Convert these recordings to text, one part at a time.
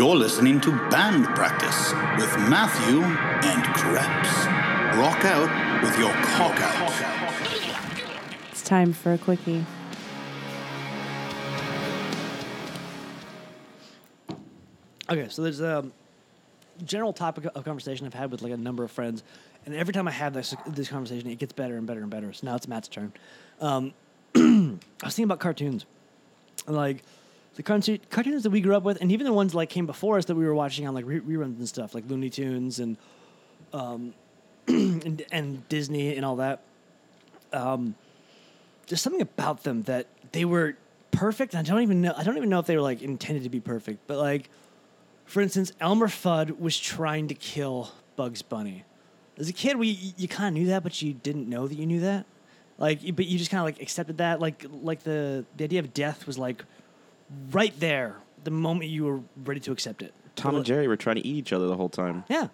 You're listening to Band Practice with Matthew and Krebs. Rock out with your cock out. It's time for a quickie. Okay, so there's a general topic of conversation I've had with like a number of friends, and every time I have this this conversation, it gets better and better and better. So now it's Matt's turn. Um, I was thinking about cartoons, like the cartoon, cartoons that we grew up with, and even the ones like came before us that we were watching on like re- reruns and stuff, like Looney Tunes and um, and, and Disney and all that. Um, there's something about them that they were perfect. I don't even know. I don't even know if they were like intended to be perfect, but like for instance, Elmer Fudd was trying to kill Bugs Bunny. As a kid, we you kind of knew that, but you didn't know that you knew that. Like, but you just kind of like accepted that. Like, like the the idea of death was like right there the moment you were ready to accept it. Tom and Jerry were trying to eat each other the whole time. Yeah.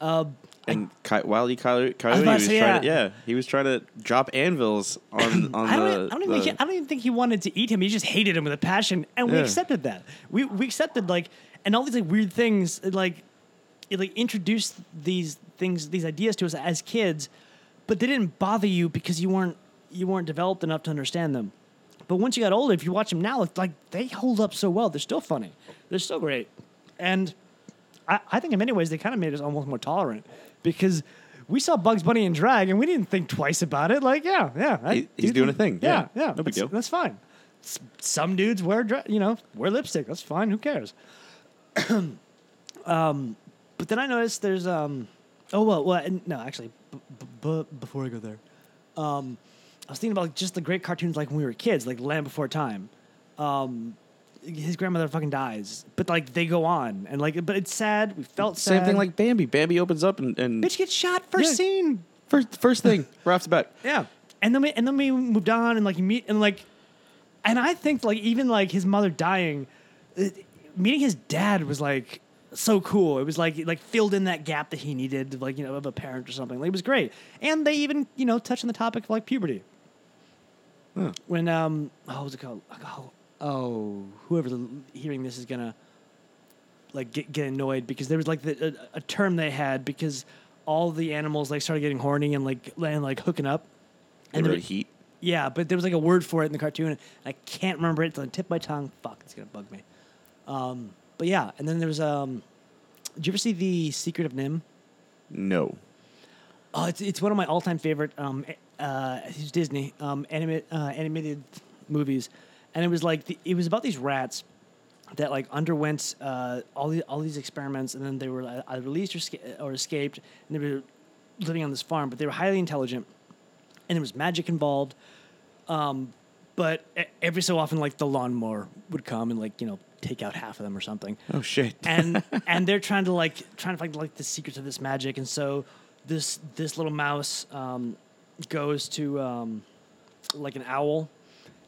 Uh, And Coy- Wile E. Coyote, Coyote to was say, trying to, yeah. yeah, he was trying to drop anvils on on I don't, the. I, don't even the- think, I don't even think he wanted to eat him. He just hated him with a passion, and we accepted that. We we accepted like, and all these like weird things like, it like introduced these things, these ideas to us as kids, but they didn't bother you because you weren't you weren't developed enough to understand them. But once you got older, if you watch them now, it's like they hold up so well. They're still funny. They're still great, and I, I think in many ways they kind of made us almost more tolerant because. We saw Bugs Bunny in drag, and we didn't think twice about it. Like, yeah, yeah, I He- he's do doing a thing. Yeah, Yeah. yeah, No big that's, deal. That's fine. S- some dudes wear, dra- you know, wear lipstick. That's fine. Who cares? um, but then I noticed there's um, oh well, well, and- no, actually, b- b- b- before I go there, um, I was thinking about like, just the great cartoons like when we were kids, like Land Before Time. Um, his grandmother fucking dies, but like they go on, and like, but it's sad. We felt Same sad. thing like Bambi. Bambi opens up and, and bitch gets shot first Yeah. scene. first first thing right off the bat. Yeah. And then we and then we moved on and like you meet and like and I think like even like his mother dying uh, meeting his dad was like so cool. It was like like filled in that gap that he needed like you know of a parent or something. Like, it was great. And they even, you know, touched on the topic of like puberty. When um oh what was it called? Oh, oh whoever's hearing this is to like get, get annoyed because there was like the, a, a term they had because all the animals like started getting horny and like and like hooking up. And there the heat. yeah, but there was like a word for it in the cartoon. I can't remember it. It's on the tip of my tongue. Fuck, it's gonna bug me. Um, but yeah, and then there was um, did you ever see the Secret of NIMH? No. Oh, it's it's one of my all time favorite. Um, uh, it's Disney um anima- uh, animated movies, and it was like the, it was about these rats that like underwent uh, all the all these experiments, and then they were uh, either released or, sca- or escaped, and they were living on this farm. But they were highly intelligent, and there was magic involved. Um, but every so often, like the lawnmower would come and like you know take out half of them or something Oh shit. and and they're trying to like trying to find like the secrets of this magic and so this this little mouse um, goes to um, like an owl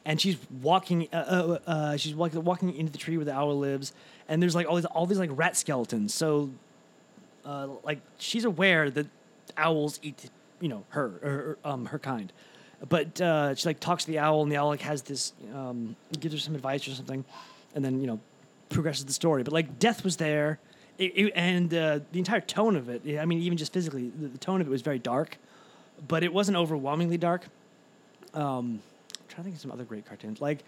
and she's walking uh, uh, uh, she's walking, walking into the tree where the owl lives and there's like all these all these like rat skeletons. So uh, like she's aware that owls eat you know her or um, her kind. But uh, she like talks to the owl and the owl like has this um, gives her some advice or something and then you know progresses the story. But like death was there. It, it- and uh, the entire tone of it i mean even just physically the, the tone of it was very dark but it wasn't overwhelmingly dark um, i'm trying to think of some other great cartoons like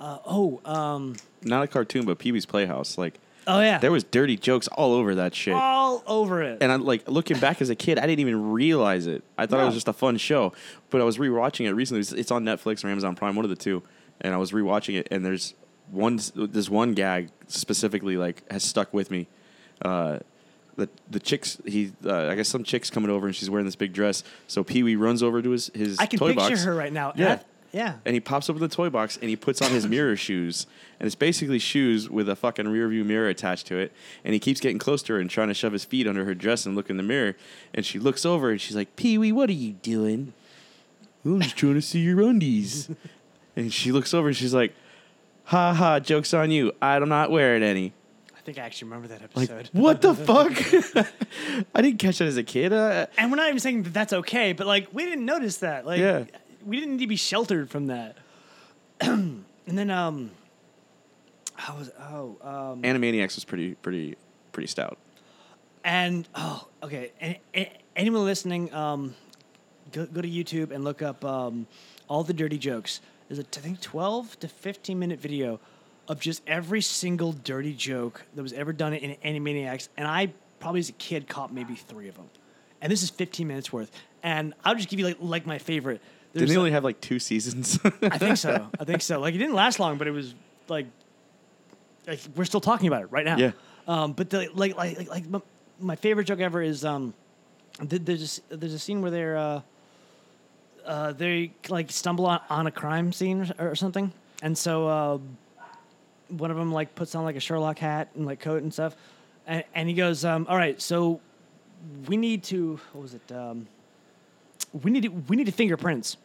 uh, oh um, Not a cartoon, but Pee Wee's Playhouse. Like oh yeah there was dirty jokes all over that shit. all over it And I'm like looking back as a kid, I didn't even realize it. I thought it was just a fun show. But I was rewatching it recently. It's, it's on Netflix or Amazon Prime, one of the two. And I was rewatching it, and there's one this one gag specifically like has stuck with me. Uh, the the chicks he uh, I guess some chicks coming over and she's wearing this big dress. So Pee Wee runs over to his his i can toy picture box. her right now Yeah. Yeah And he pops open the toy box and he puts on his mirror shoes. And it's basically shoes with a fucking rear view mirror attached to it. And he keeps getting close to her and trying to shove his feet under her dress and look in the mirror. And she looks over and she's like, Pee Wee, what are you doing? I'm just trying to see your undies. and she looks over and she's like, Ha ha, joke's on you. I'm not wearing any. I think i actually remember that Like, episode what the fuck? I didn't catch that as a kid. Uh, and we're not even saying that that's okay, but like we didn't notice that. Like Yeah. we didn't need to be sheltered from that. and then um How was oh um, Animaniacs was pretty pretty pretty stout. And oh, okay. And, and anyone listening, um, go, go to YouTube and look up um, all the dirty jokes. There's a I think twelve to fifteen minute video of just every single dirty joke that was ever done in Animaniacs, and I probably as a kid caught maybe three of them. And this is fifteen minutes worth. And I'll just give you like like my favorite. Didn't they only have like two seasons? I think so. I think so. Like it didn't last long, but it was like, like we're still talking about it right now. Yeah. Um, but the, like like like, like my, my favorite joke ever is um, there's a, there's a scene where they're uh, uh, they like stumble on, on a crime scene or, or something, and so uh, one of them like puts on like a Sherlock hat and like coat and stuff, and, and he goes, um, "All right, so we need to what was it? Um, we need to, we need to fingerprints."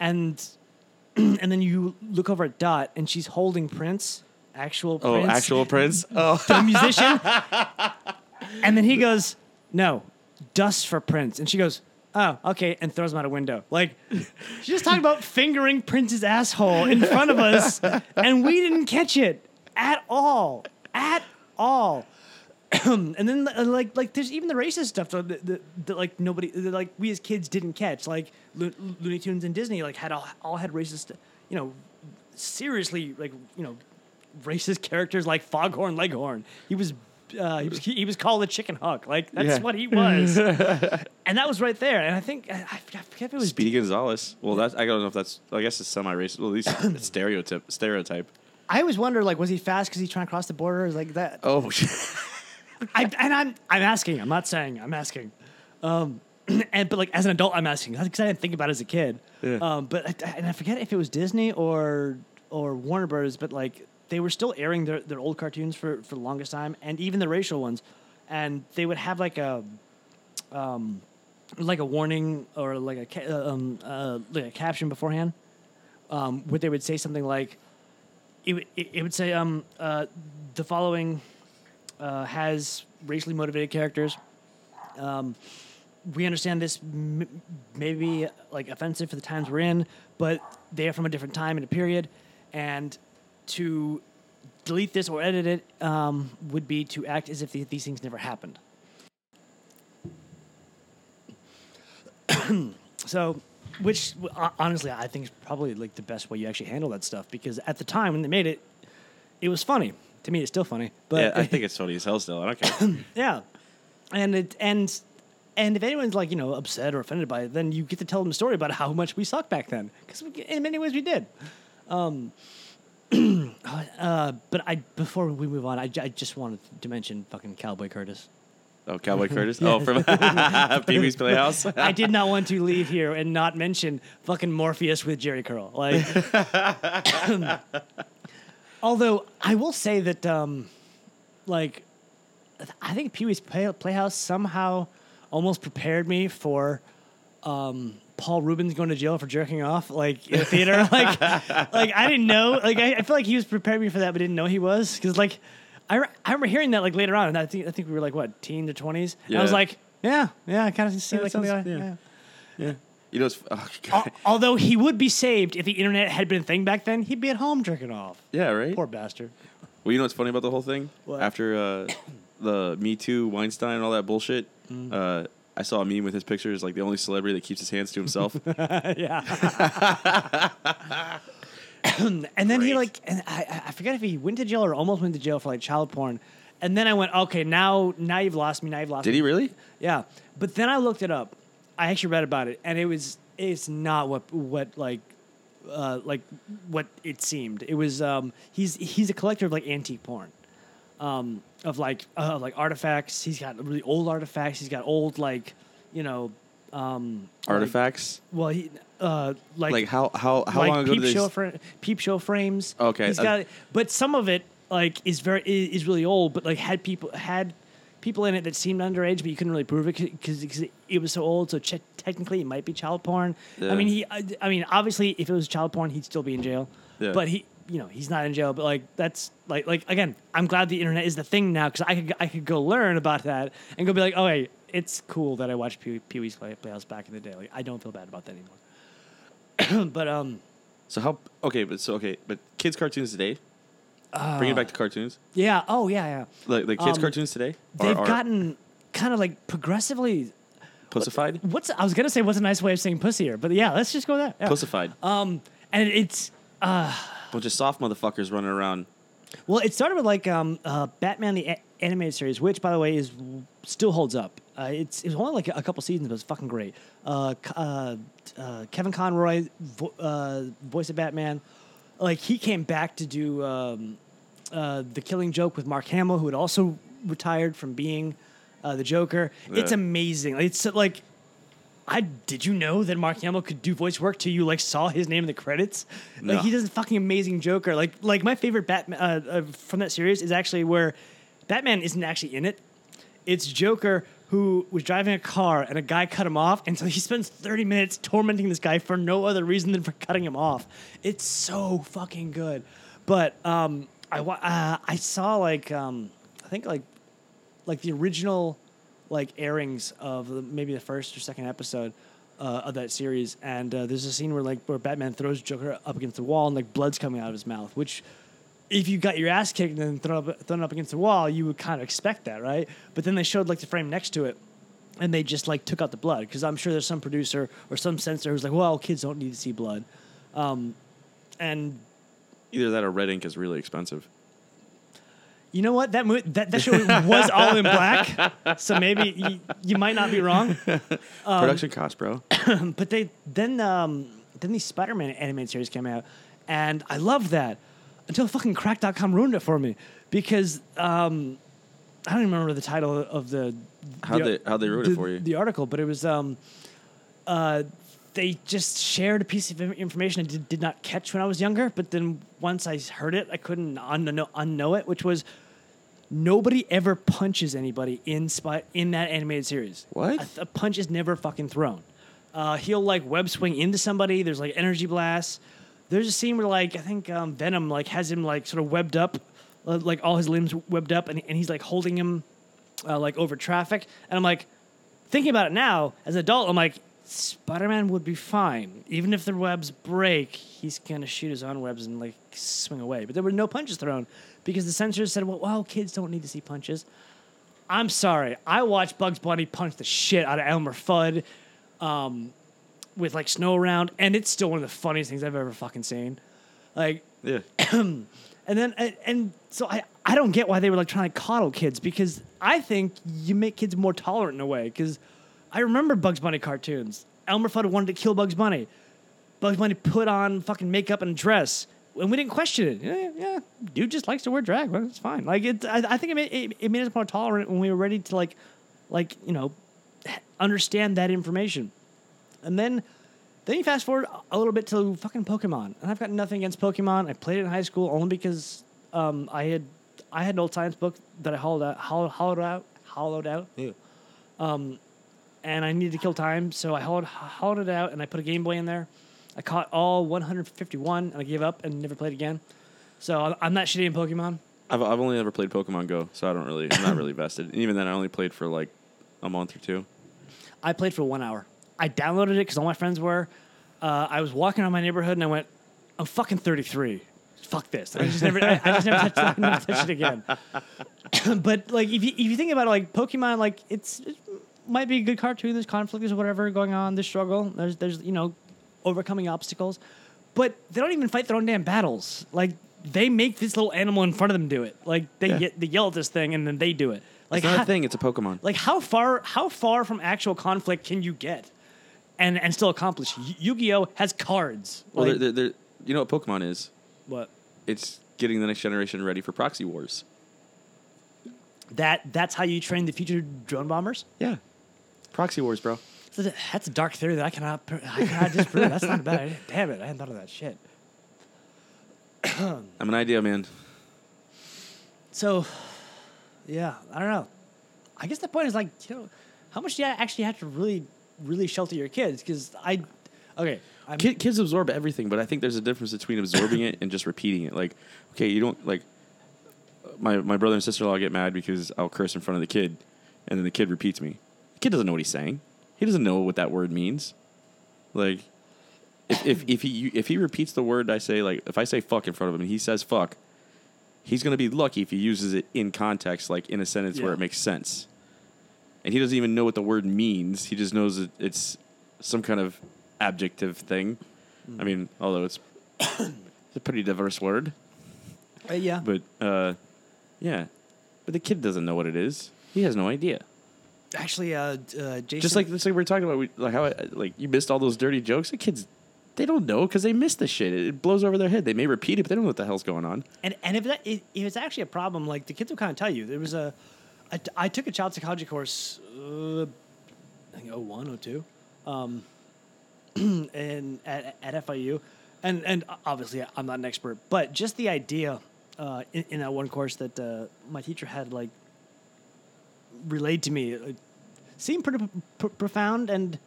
and and then you look over at Dot, and she's holding prints, actual prints. oh, Prince, actual prints, Oh, the musician. and then he goes, "No, dust for prints," and she goes, "Oh, okay," and throws him out a window. Like she's just talking about fingering Prince's asshole in front of us, and we didn't catch it at all, at all. and then uh, like like there's even the racist stuff that, that, that like nobody that, like we as kids didn't catch like Lo- Looney Tunes and Disney like had all, all had racist you know seriously like you know racist characters like Foghorn Leghorn he was uh, he was he was called a chicken hawk like that's Yeah. what he was and that was right there and I think I, I forget if it was Speedy Gonzales. Well, that's I don't know if that's. I guess it's semi-racist. Well, at least it's stereotype. Stereotype. I always wonder like was he fast because he's trying to cross the border like that Oh, I, and I'm I'm asking. I'm not saying. I'm asking. Um, and but like as an adult, I'm asking because I didn't think about it as a kid. Yeah. Um, but I, and I forget if it was Disney or or Warner Brothers, but like they were still airing their, their old cartoons for for the longest time, and even the racial ones, and they would have like a um like a warning or like a ca- uh, um uh, like a caption beforehand, um, where they would say something like. It, it, it would say um, uh, the following uh, has racially motivated characters. Um, we understand this m- may be like offensive for the times we're in, but they are from a different time and a period, and to delete this or edit it um, would be to act as if the, these things never happened. so, which uh, honestly I think is probably like the best way you actually handle that stuff because at the time when they made it, it was funny. To me, it's still funny. But yeah, I think it's funny as hell still. I don't care. yeah, and it and and if anyone's like you know upset or offended by it, then you get to tell them a story about how much we sucked back then, because in many ways we did. Um, uh, but I before we move on, I, j- I just wanted to mention fucking Cowboy Curtis. Oh, Cowboy Curtis. Oh, from Pee Wee's Playhouse. I did not want to leave here and not mention fucking Morpheus with Jheri curl. Like, although I will say that, um, like, I think Pee Wee's Play- Playhouse somehow almost prepared me for um, Paul Reubens going to jail for jerking off, like in a theater. like, like I didn't know. Like, I, I feel like he was preparing me for that, but didn't know he was because, like, I, re- I remember hearing that like later on, and I think I think we were like what teen to twenties. And I was like, yeah, yeah, I kind of see Yeah, like something like sounds- yeah. yeah. You know, it's oh, Al-. Although he would be saved if the internet had been a thing back then, he'd be at home jerking off. yeah, right. Poor bastard. Well, you know what's funny about the whole thing? What? After uh, the Me Too, Weinstein, and all that bullshit, Mm. uh, I saw a meme with his picture as like the only celebrity that keeps his hands to himself. yeah. and then he Great. like, and I, I- I forget if he went to jail or almost went to jail for like child porn. And then I went, okay, now now you've lost me. Now you've lost Did me. he really? Yeah, but then I looked it up. I actually read about it, and it was it's not what what like uh, like what it seemed. It was um, he's he's a collector of like antique porn, um, of like uh, like artifacts. He's got really old artifacts. He's got old like you know um, like- Artifacts? well, he uh, like Like, how how how like long ago peep did show fra- peep show frames. Okay, he's uh, got, but some of it like is very is really old, but like had people had people in it that seemed underage, but you couldn't really prove it because it was so old. So ch- technically, it might be child porn. I mean, he. I, I mean, obviously, if it was child porn, he'd still be in jail. Yeah. But he, you know, he's not in jail. But like that's like like again, I'm glad the internet is the thing now because I could I could go learn about that and go be like, oh wait, it's cool that I watched Pee Wee's Play- Playhouse back in the day. Like, I don't feel bad about that anymore. but um. So how? Okay, but so okay, but kids cartoons today. Bring it back to cartoons. Yeah. Oh yeah, yeah. Like the kids' Um, cartoons today. are- They've are gotten kind of like progressively. pussified. What's I was gonna say? What's a nice way of saying pussier? But yeah, let's just go with that. Yeah. Pussified. Um, and it's Bunch of soft motherfuckers running around. Well, it started with like um, uh, Batman the a- animated series, which, by the way, is still holds up. Uh, it's it was only like a couple seasons, but it's fucking great. Uh, uh, uh, Kevin Conroy, vo- uh, voice of Batman, like he came back to do um, uh, the Killing Joke with Mark Hamill, who had also retired from being uh, the Joker. It's amazing. It's like I did you know that Mark Hamill could do voice work till you like saw his name in the credits? Like No. he does a fucking amazing Joker. Like like my favorite Batman uh, uh, from that series is actually where Batman isn't actually in it. It's Joker who was driving a car and a guy cut him off, and so he spends thirty minutes tormenting this guy for no other reason than for cutting him off. It's so fucking good. But um, I uh, I saw like um, I think like like the original like airings of maybe the first or second episode uh, of that series, and uh, there's a scene where like where Batman throws Joker up against the wall and like blood's coming out of his mouth, which. If you got your ass kicked and then thrown up, thrown up against the wall, you would kind of expect that, right? But then they showed like the frame next to it, and they just like took out the blood because I'm sure there's some producer or some censor who's like, "Well, kids don't need to see blood," um, and Either that or red ink is really expensive. You know what? That mo- that that show was all in black, so maybe you, you might not be wrong. Um, Production cost, bro. But they then um, then the Spider-Man animated series came out, and I loved that until fucking Cracked.com ruined it for me because um, I don't even remember the title of the the- they- how'd they ruin it for you? The article, but it was um, uh, they just shared a piece of information I did, did not catch when I was younger, but then once I heard it, I couldn't unknow, unknow it, which was nobody ever punches anybody in spy, in that animated series. What? A, a punch is never fucking thrown. Uh, he'll like web swing into somebody. There's like energy blasts. There's a scene where like I think um, Venom like has him like sort of webbed up, uh, like all his limbs webbed up, and, and he's like holding him uh, like over traffic. And I'm like thinking about it now as an adult. I'm like Spider-Man would be fine even if the webs break. He's gonna shoot his own webs and like swing away. But there were no punches thrown because the censors said, "Well, well, kids don't need to see punches." I'm sorry. I watched Bugs Bunny punch the shit out of Elmer Fudd um, with like snow around, and it's still one of the funniest things I've ever fucking seen. Like, Yeah. and then and, and so I I don't get why they were like trying to coddle kids because I think you make kids more tolerant in a way because I remember Bugs Bunny cartoons. Elmer Fudd wanted to kill Bugs Bunny. Bugs Bunny put on fucking makeup and dress, and we didn't question it. Yeah, yeah, dude just likes to wear drag. Well, it's fine. Like it, I, I think it made, it, it made us more tolerant when we were ready to like, like you know, understand that information. And then, then you fast forward a little bit to fucking Pokemon, and I've got nothing against Pokemon. I played it in high school only because um, I had I had an old science book that I hollowed out, hollowed, hollowed out, hollowed out. Ew. Um, and I needed to kill time, so I hollowed, hollowed it out, and I put a Game Boy in there. I caught all 151, and I gave up and never played again. So I'm- I'm not shitty in Pokemon. I've, I've only ever played Pokemon Go, so I don't really, I'm not really vested. And even then, I only played for like a month or two. I played for one hour. I downloaded it because all my friends were. Uh, I was walking around my neighborhood and I went, I'm fucking 33. Fuck this. I just never, I, I just never touched, I never touched it again. but like, if you, if you think about it, like Pokemon, like it's, it might be a good cartoon. There's conflict, there's whatever going on. There's struggle. There's, there's, you know, overcoming obstacles. But they don't even fight their own damn battles. Like they make this little animal in front of them do it. Like they Yeah. get, they yell at this thing and then they do it. Like It's not how- a thing. It's a Pokemon. like how far how far from actual conflict can you get, and and still accomplish? Yu- Yu-Gi-Oh has cards. well, Like, they're, they're, they're, you know what Pokemon is? what It's getting the next generation ready for proxy wars. that that's how you train the future drone bombers. Yeah. Proxy wars, bro. So that- That's a dark theory that I cannot pr- I cannot disprove. That's not a bad idea. Damn it, I hadn't thought of that shit. I'm an idea man. So, yeah, I don't know. I guess the point is like, you know, how much do you actually have to really, really shelter your kids? Because I, okay, I'm, Kid, kids absorb everything, but I think there's a difference between absorbing it and just repeating it. Like, okay, you don't like. My my brother and sister in law get mad because I'll curse in front of the kid, and then the kid repeats me. The kid doesn't know what he's saying. He doesn't know what that word means. Like, if if, if he if he repeats the word I say, like if I say fuck in front of him and he says fuck, he's going to be lucky if he uses it in context, like in a sentence where it makes sense. And he doesn't even know what the word means. He just knows that it's some kind of adjective thing. Mm. I mean, although it's, it's a pretty diverse word, Uh, yeah. but uh, yeah. But the kid doesn't know what it is. He has no idea. Actually, uh, uh, Jason. Just like just like we were talking about, we, like how I, like you missed all those dirty jokes. The kids, they don't know because they missed the shit. It blows over their head. They may repeat it, but they don't know what the hell's going on. And and if that if if it's actually a problem, like the kids will kind of tell you. There was a, I, t- I took a child psychology course, uh, I think 01, 02, um, and at, at FIU, and and obviously I'm not an expert, but just the idea uh, in, in that one course that uh, my teacher had like relayed to me uh, seemed pretty pr- profound and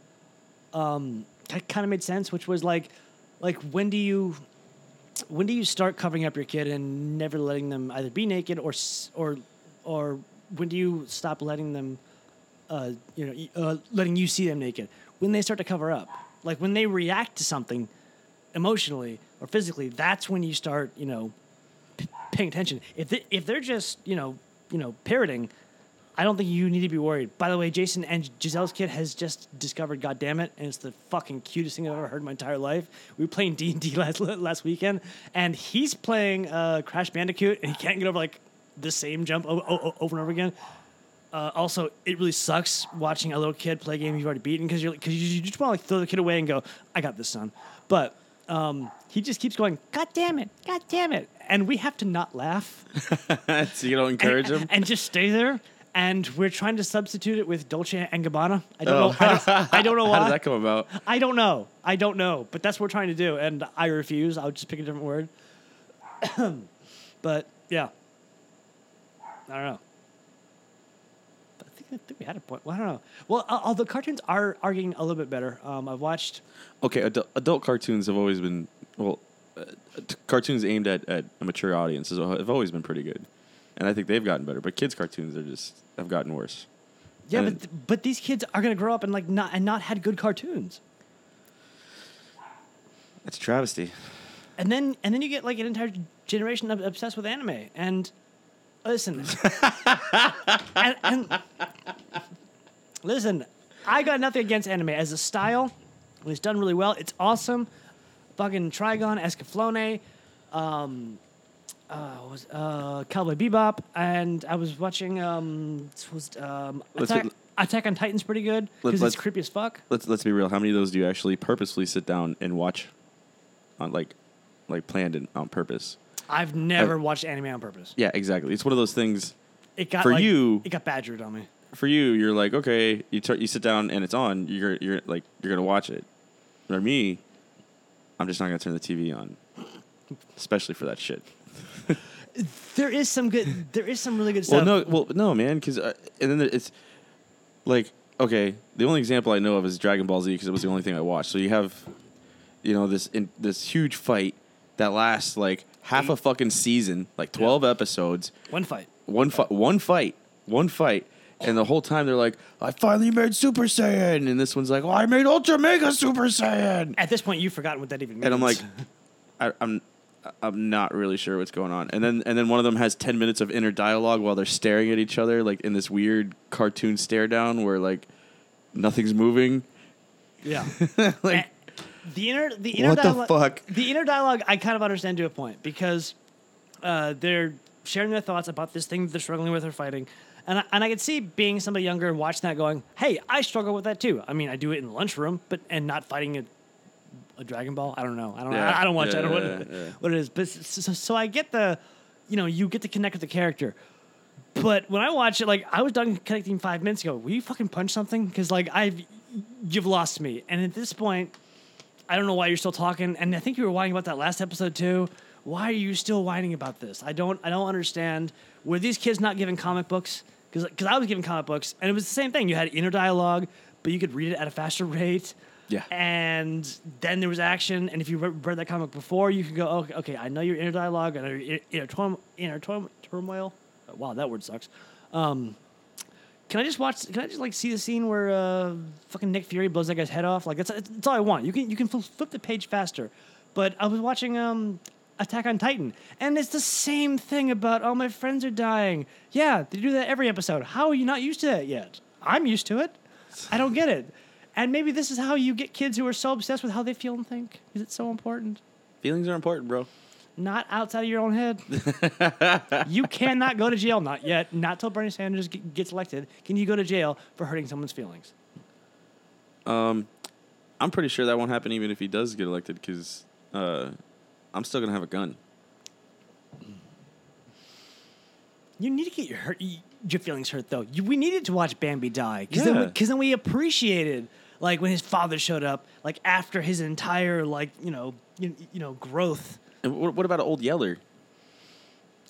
um, kind of made sense, which was like like when do you when do you start covering up your kid and never letting them either be naked or or or when do you stop letting them uh, you know uh, letting you see them naked? When they start to cover up. Like when they react to something emotionally or physically that's when you start you know p- paying attention. If they, if they're just you know you know parroting I don't think you need to be worried. By the way, Jason and Giselle's kid has just discovered "God damn it," and it's the fucking cutest thing I've ever heard in my entire life. We were playing D and D last last weekend, and he's playing uh, Crash Bandicoot, and he can't get over like the same jump o- o- over and over again. Uh, also, it really sucks watching a little kid play a game you've already beaten because you're because you, you just want to like throw the kid away and go, "I got this, son." But um, he just keeps going, "God damn it, God damn it," and we have to not laugh so you don't encourage and, them. and just stay there. And we're trying to substitute it with Dolce and Gabbana. I don't Oh. know. I don't, I don't know How why. did that come about? I don't know. I don't know. But that's what we're trying to do, and I refuse. I'll just pick a different word. but yeah, I don't know. But I think, I think we had a point. Well, I don't know. Well, uh, all the cartoons are are getting a little bit better. Um, I've watched. Okay, adult, adult cartoons have always been well, uh, t- cartoons aimed at, at a mature audience have always been pretty good, and I think they've gotten better. But kids' cartoons are just have gotten worse. Yeah, And- but but these kids are gonna grow up and like not and not had good cartoons. That's a travesty. and then and then you get like an entire generation ob- obsessed with anime and listen and, and listen i got nothing against anime as a style it's done really well it's awesome fucking Trigun escaflowne um uh, was uh, Cowboy Bebop, and I was watching um, was um, Let's- Attack, Attack on Titan's pretty good because it's let's- creepy as fuck. Let's let's be real. How many of those do you actually purposefully sit down and watch, on like, like planned and on purpose? I've never watched anime on purpose. Yeah, exactly. It's one of those things. It got For like, you- it got badgered on me. For you, you're like, okay, you tur- you sit down and it's on. You're you're like you're gonna watch it. For me, I'm just not gonna turn the TV on, especially for that shit. There is some good. There is some really good stuff. Well, no, well, no, man, because uh, and then there- it's like okay, the only example I know of is Dragon Ball Z because it was the only thing I watched. So you have, you know, this in, this huge fight that lasts like half a fucking season, like twelve episodes, One fight. one fight, one fight, one fight. And the whole time they're like, "I finally made Super Saiyan," and this one's like, "Oh, I made Ultra Mega Super Saiyan," At this point, you've forgotten what that even means. and I'm like, I, I'm I'm not really sure what's going on. And then and then one of them has ten minutes of inner dialogue while they're staring at each other, like in this weird cartoon stare down where like nothing's moving. yeah. like And the inner, the inner What the dialogue, fuck? The inner dialogue, I kind of understand to a point because uh, they're sharing their thoughts about this thing that they're struggling with or fighting. And I, and I could see being somebody younger and watching that going, hey, I struggle with that too. I mean, I do it in the lunchroom, but and not fighting a, a Dragon Ball. I don't know. I don't. Yeah. I, I don't watch. I don't know Yeah, what, yeah, yeah. what it is. But so, so I get the, you know, you get to connect with the character. But when I watch it, like I was done connecting five minutes ago. Will you fucking punch something? Because like I've, you've lost me. And at this point, I don't know why you're still talking. And I think you were whining about that last episode too. Why are you still whining about this? I don't. I don't understand. Were these kids not given comic books? Because I was given comic books, and it was the same thing. You had inner dialogue, but you could read it at a faster rate. Yeah. And then there was action, and if you re- read that comic before, you could go, okay, okay I know your inner dialogue and your inner, turm- inner turm- turmoil. Uh, Wow, that word sucks. Um, can I just watch? Can I just like see the scene where uh, fucking Nick Fury blows that guy's head off? Like that's that's all I want. You can you can flip the page faster. But I was watching um, Attack on Titan, and it's the same thing about oh my friends are dying. Yeah, they do that every episode. How are you not used to that yet? I'm used to it. I don't get it. And maybe this is how you get kids who are so obsessed with how they feel and think. Is it so important? Feelings are important, bro. Not outside of your own head. you cannot go to jail. Not yet. Not till Bernie Sanders g- gets elected. Can you go to jail for hurting someone's feelings? Um, I'm pretty sure that won't happen even if he does get elected because uh, I'm still gonna have a gun. You need to get your hurt, your feelings hurt though. You, we needed to watch Bambi die because Yeah. then, then we appreciated like when his father showed up, like after his entire like you know you, you know growth. And what, what about Old Yeller?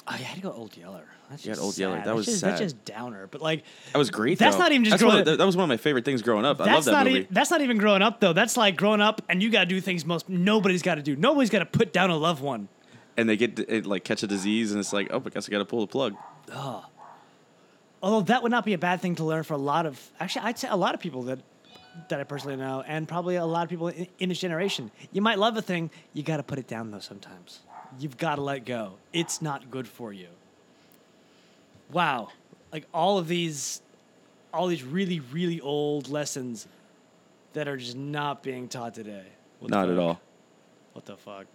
I had to go Old Yeller. That's You just Old Yeller. That That's was just, That's just downer. But like That was great. That's though. not even just growing- of, that, was one of my favorite things growing up. I love that's that not movie. e- that's not even growing up though. That's like growing up and you got to do things most nobody's got to do. Nobody's got to put down a loved one. and they get it, like catch a disease, and it's like, oh, I guess I got to pull the plug. Oh Although that would not be a bad thing to learn for a lot of actually I'd say a lot of people that that I personally know and probably a lot of people in, in this generation. You might love a thing, you got to put it down though sometimes. You've got to let go. It's not good for you. Wow. Like all of these all these really really old lessons that are just not being taught today. What Not at all. What the fuck?